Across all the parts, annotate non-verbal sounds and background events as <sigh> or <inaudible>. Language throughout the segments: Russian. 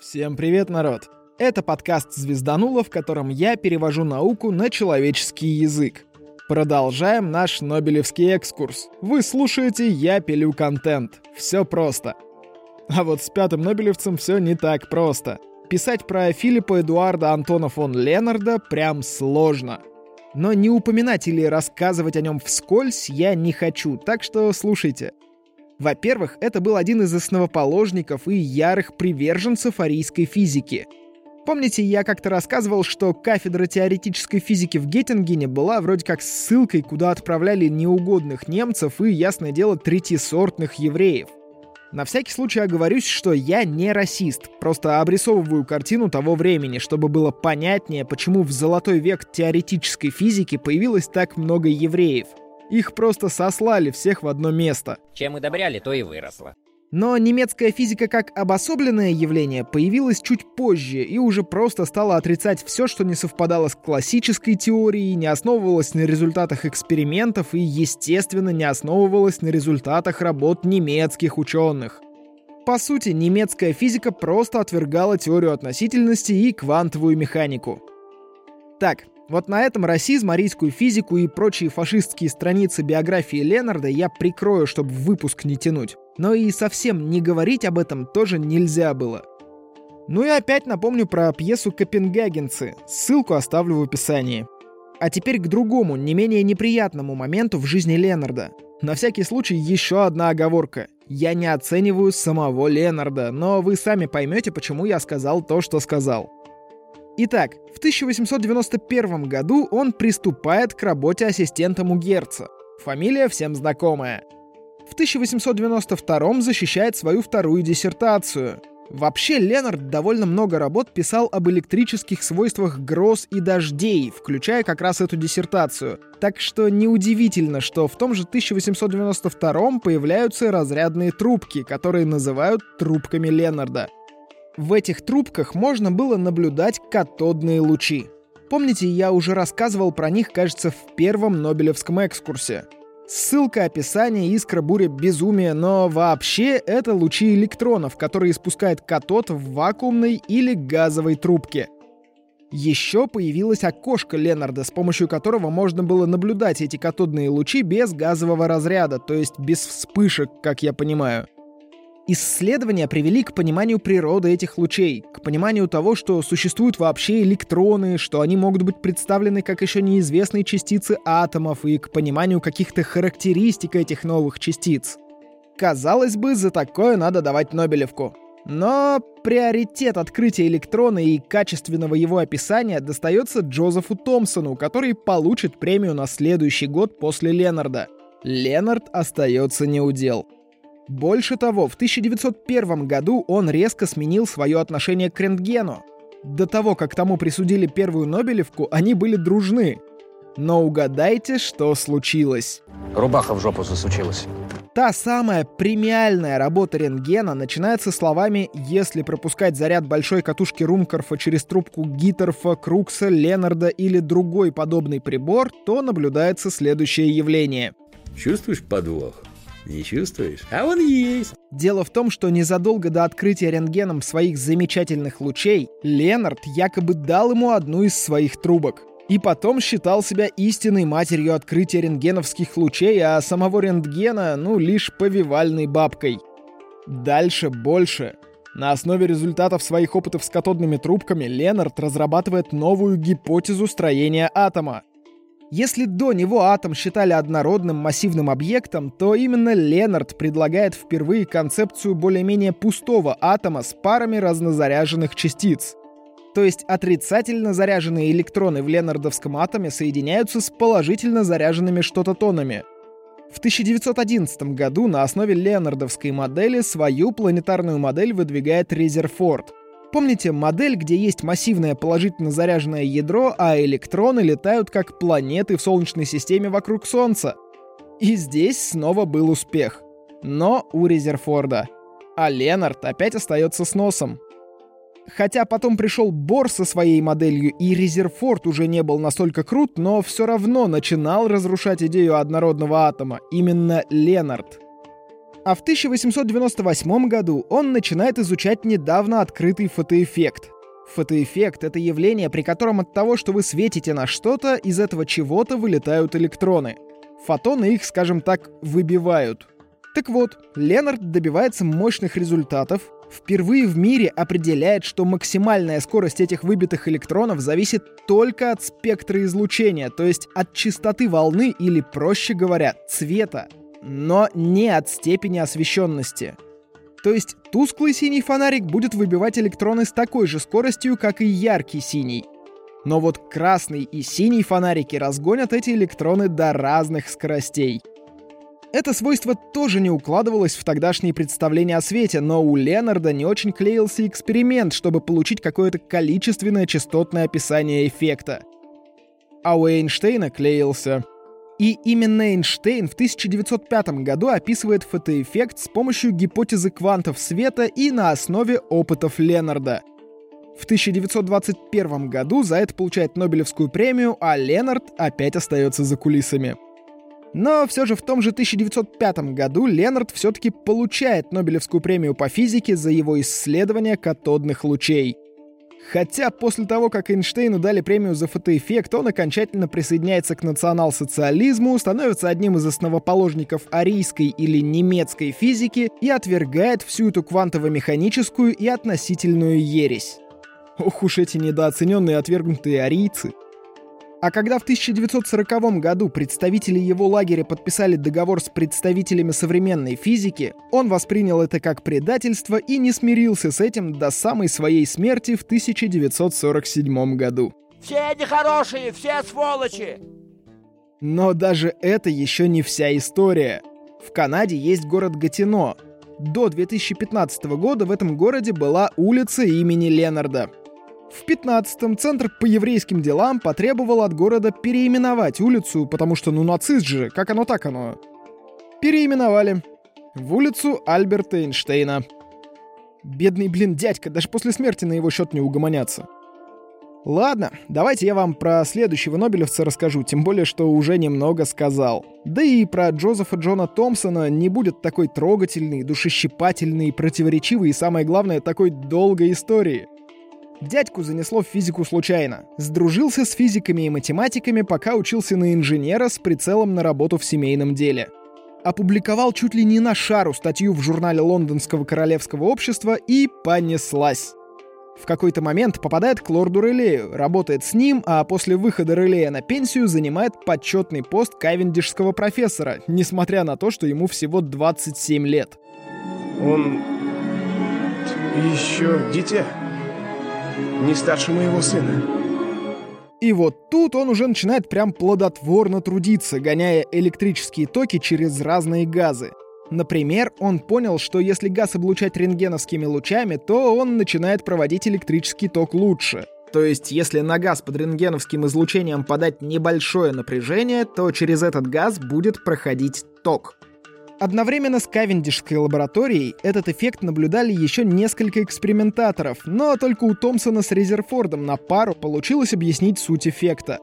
Всем привет, народ! Это подкаст «Звездануло», в котором я перевожу науку на человеческий язык. Продолжаем наш Нобелевский экскурс. Вы слушаете «Я пилю контент». Все просто. А вот с пятым Нобелевцем все не так просто. Писать про Филиппа Эдуарда Антона фон Ленарда прям сложно. Но не упоминать или рассказывать о нем вскользь я не хочу, так что слушайте. Во-первых, это был один из основоположников и ярых приверженцев арийской физики. Помните, я как-то рассказывал, что кафедра теоретической физики в Геттингене была вроде как ссылкой, куда отправляли неугодных немцев и, ясное дело, третьесортных евреев. На всякий случай оговорюсь, что я не расист, просто обрисовываю картину того времени, чтобы было понятнее, почему в золотой век теоретической физики появилось так много евреев — их просто сослали всех в одно место. Чем удобряли, то и выросло. Но немецкая физика как обособленное явление появилась чуть позже и уже просто стала отрицать все, что не совпадало с классической теорией, не основывалось на результатах экспериментов и, естественно, не основывалось на результатах работ немецких ученых. По сути, немецкая физика просто отвергала теорию относительности и квантовую механику. Так, вот на этом расизм, арийскую физику и прочие фашистские страницы биографии Ленарда я прикрою, чтобы выпуск не тянуть. Но и совсем не говорить об этом тоже нельзя было. Ну и опять напомню про пьесу «Копенгагенцы». Ссылку оставлю в описании. А теперь к другому, не менее неприятному моменту в жизни Ленарда. На всякий случай еще одна оговорка. Я не оцениваю самого Ленарда, но вы сами поймете, почему я сказал то, что сказал. Итак, в 1891 году он приступает к работе ассистентом у Герца. Фамилия всем знакомая. В 1892 защищает свою вторую диссертацию. Вообще, Ленард довольно много работ писал об электрических свойствах гроз и дождей, включая как раз эту диссертацию. Так что неудивительно, что в том же 1892 появляются разрядные трубки, которые называют трубками Ленарда — в этих трубках можно было наблюдать катодные лучи. Помните, я уже рассказывал про них, кажется, в первом Нобелевском экскурсе. Ссылка, описание, искра, буря, безумие, но вообще это лучи электронов, которые испускает катод в вакуумной или газовой трубке. Еще появилось окошко Ленарда, с помощью которого можно было наблюдать эти катодные лучи без газового разряда, то есть без вспышек, как я понимаю. Исследования привели к пониманию природы этих лучей, к пониманию того, что существуют вообще электроны, что они могут быть представлены как еще неизвестные частицы атомов и к пониманию каких-то характеристик этих новых частиц. Казалось бы, за такое надо давать Нобелевку. Но приоритет открытия электрона и качественного его описания достается Джозефу Томпсону, который получит премию на следующий год после Ленарда. Ленард остается неудел. Больше того, в 1901 году он резко сменил свое отношение к рентгену. До того, как тому присудили первую Нобелевку, они были дружны. Но угадайте, что случилось. Рубаха в жопу засучилась. Та самая премиальная работа рентгена начинается словами «Если пропускать заряд большой катушки Румкорфа через трубку Гиттерфа, Крукса, Ленарда или другой подобный прибор, то наблюдается следующее явление». Чувствуешь подвох? Не чувствуешь? А он есть. Дело в том, что незадолго до открытия рентгеном своих замечательных лучей, Ленард якобы дал ему одну из своих трубок. И потом считал себя истинной матерью открытия рентгеновских лучей, а самого рентгена, ну, лишь повивальной бабкой. Дальше больше. На основе результатов своих опытов с катодными трубками Ленард разрабатывает новую гипотезу строения атома. Если до него атом считали однородным массивным объектом, то именно Ленард предлагает впервые концепцию более-менее пустого атома с парами разнозаряженных частиц. То есть отрицательно заряженные электроны в ленардовском атоме соединяются с положительно заряженными что-то-тонами. В 1911 году на основе ленардовской модели свою планетарную модель выдвигает Резерфорд — Помните модель, где есть массивное положительно заряженное ядро, а электроны летают как планеты в Солнечной системе вокруг Солнца? И здесь снова был успех. Но у Резерфорда. А Ленард опять остается с носом. Хотя потом пришел Бор со своей моделью, и Резерфорд уже не был настолько крут, но все равно начинал разрушать идею однородного атома. Именно Ленард. А в 1898 году он начинает изучать недавно открытый фотоэффект. Фотоэффект — это явление, при котором от того, что вы светите на что-то, из этого чего-то вылетают электроны. Фотоны их, скажем так, выбивают. Так вот, Ленард добивается мощных результатов, впервые в мире определяет, что максимальная скорость этих выбитых электронов зависит только от спектра излучения, то есть от частоты волны или, проще говоря, цвета, но не от степени освещенности. То есть тусклый синий фонарик будет выбивать электроны с такой же скоростью, как и яркий синий. Но вот красный и синий фонарики разгонят эти электроны до разных скоростей. Это свойство тоже не укладывалось в тогдашние представления о свете, но у Ленарда не очень клеился эксперимент, чтобы получить какое-то количественное частотное описание эффекта. А у Эйнштейна клеился. И именно Эйнштейн в 1905 году описывает фотоэффект с помощью гипотезы квантов света и на основе опытов Ленарда. В 1921 году за это получает Нобелевскую премию, а Ленард опять остается за кулисами. Но все же в том же 1905 году Ленард все-таки получает Нобелевскую премию по физике за его исследование катодных лучей. Хотя после того, как Эйнштейну дали премию за фотоэффект, он окончательно присоединяется к национал-социализму, становится одним из основоположников арийской или немецкой физики и отвергает всю эту квантово-механическую и относительную ересь. Ох уж эти недооцененные отвергнутые арийцы. А когда в 1940 году представители его лагеря подписали договор с представителями современной физики, он воспринял это как предательство и не смирился с этим до самой своей смерти в 1947 году. Все нехорошие, все сволочи! Но даже это еще не вся история. В Канаде есть город Гатино. До 2015 года в этом городе была улица имени Ленарда. В 15-м Центр по еврейским делам потребовал от города переименовать улицу, потому что ну нацист же, как оно так оно. Переименовали. В улицу Альберта Эйнштейна. Бедный, блин, дядька, даже после смерти на его счет не угомонятся. Ладно, давайте я вам про следующего Нобелевца расскажу, тем более, что уже немного сказал. Да и про Джозефа Джона Томпсона не будет такой трогательной, душещипательной, противоречивой и, самое главное, такой долгой истории — Дядьку занесло в физику случайно. Сдружился с физиками и математиками, пока учился на инженера с прицелом на работу в семейном деле. Опубликовал чуть ли не на шару статью в журнале Лондонского королевского общества и понеслась. В какой-то момент попадает к лорду Релею, работает с ним, а после выхода Релея на пенсию занимает почетный пост кавендишского профессора, несмотря на то, что ему всего 27 лет. Он еще дитя не старше моего сына. И вот тут он уже начинает прям плодотворно трудиться, гоняя электрические токи через разные газы. Например, он понял, что если газ облучать рентгеновскими лучами, то он начинает проводить электрический ток лучше. То есть, если на газ под рентгеновским излучением подать небольшое напряжение, то через этот газ будет проходить ток. Одновременно с Кавендишской лабораторией этот эффект наблюдали еще несколько экспериментаторов, но только у Томпсона с Резерфордом на пару получилось объяснить суть эффекта.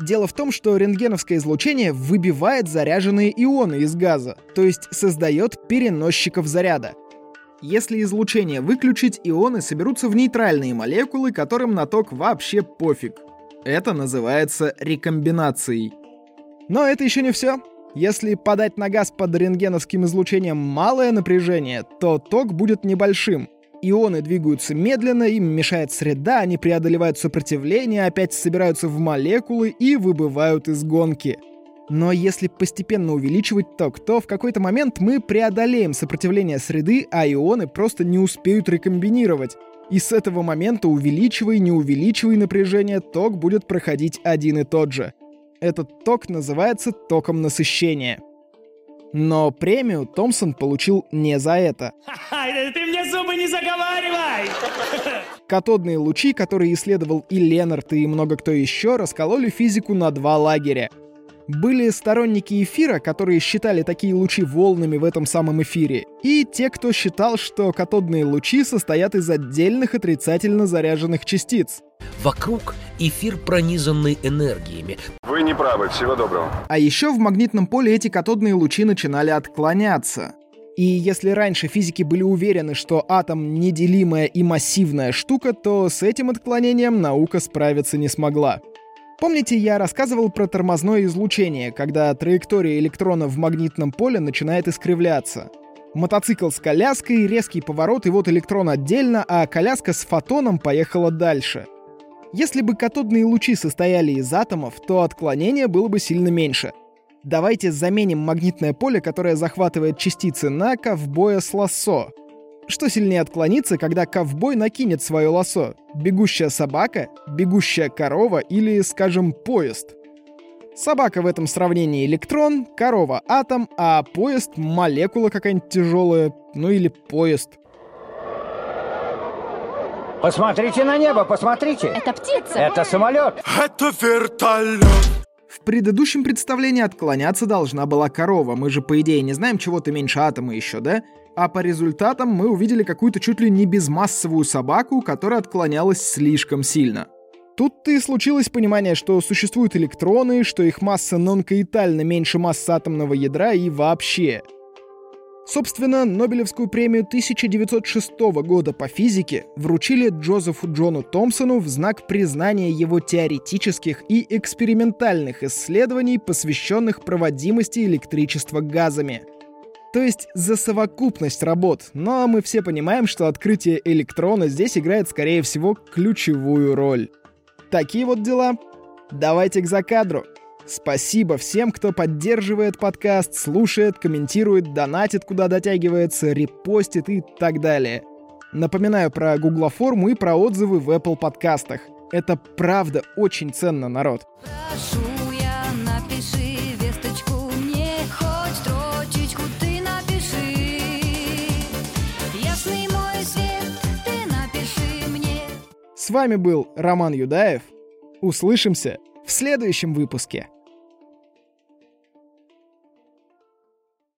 Дело в том, что рентгеновское излучение выбивает заряженные ионы из газа, то есть создает переносчиков заряда. Если излучение выключить, ионы соберутся в нейтральные молекулы, которым на ток вообще пофиг. Это называется рекомбинацией. Но это еще не все. Если подать на газ под рентгеновским излучением малое напряжение, то ток будет небольшим. Ионы двигаются медленно, им мешает среда, они преодолевают сопротивление, опять собираются в молекулы и выбывают из гонки. Но если постепенно увеличивать ток, то в какой-то момент мы преодолеем сопротивление среды, а ионы просто не успеют рекомбинировать. И с этого момента увеличивай, не увеличивай напряжение, ток будет проходить один и тот же. Этот ток называется током насыщения. Но премию Томпсон получил не за это. Ты мне зубы не заговаривай! <laughs> Катодные лучи, которые исследовал и Ленард, и много кто еще, раскололи физику на два лагеря. Были сторонники эфира, которые считали такие лучи волнами в этом самом эфире, и те, кто считал, что катодные лучи состоят из отдельных отрицательно заряженных частиц. Вокруг эфир, пронизанный энергиями. Вы не правы, всего доброго. А еще в магнитном поле эти катодные лучи начинали отклоняться. И если раньше физики были уверены, что атом неделимая и массивная штука, то с этим отклонением наука справиться не смогла. Помните, я рассказывал про тормозное излучение, когда траектория электрона в магнитном поле начинает искривляться. Мотоцикл с коляской, резкий поворот, и вот электрон отдельно, а коляска с фотоном поехала дальше. Если бы катодные лучи состояли из атомов, то отклонение было бы сильно меньше. Давайте заменим магнитное поле, которое захватывает частицы на ковбоя с лассо. Что сильнее отклонится, когда ковбой накинет свое лосо? Бегущая собака, бегущая корова или, скажем, поезд? Собака в этом сравнении электрон, корова атом, а поезд молекула какая-нибудь тяжелая, ну или поезд. Посмотрите на небо, посмотрите. Это птица. Это самолет. Это вертолет. В предыдущем представлении отклоняться должна была корова. Мы же, по идее, не знаем чего-то меньше атома еще, да? А по результатам мы увидели какую-то чуть ли не безмассовую собаку, которая отклонялась слишком сильно. Тут-то и случилось понимание, что существуют электроны, что их масса нонкаитально меньше массы атомного ядра и вообще. Собственно, Нобелевскую премию 1906 года по физике вручили Джозефу Джону Томпсону в знак признания его теоретических и экспериментальных исследований, посвященных проводимости электричества газами. То есть за совокупность работ, но мы все понимаем, что открытие электрона здесь играет, скорее всего, ключевую роль. Такие вот дела. Давайте к закадру. Спасибо всем, кто поддерживает подкаст, слушает, комментирует, донатит, куда дотягивается, репостит и так далее. Напоминаю про гуглоформу и про отзывы в Apple подкастах. Это правда очень ценно, народ. Прошу я, напиши весточку мне, хоть строчечку ты напиши. Ясный мой свет, ты напиши мне. С вами был Роман Юдаев. Услышимся в следующем выпуске.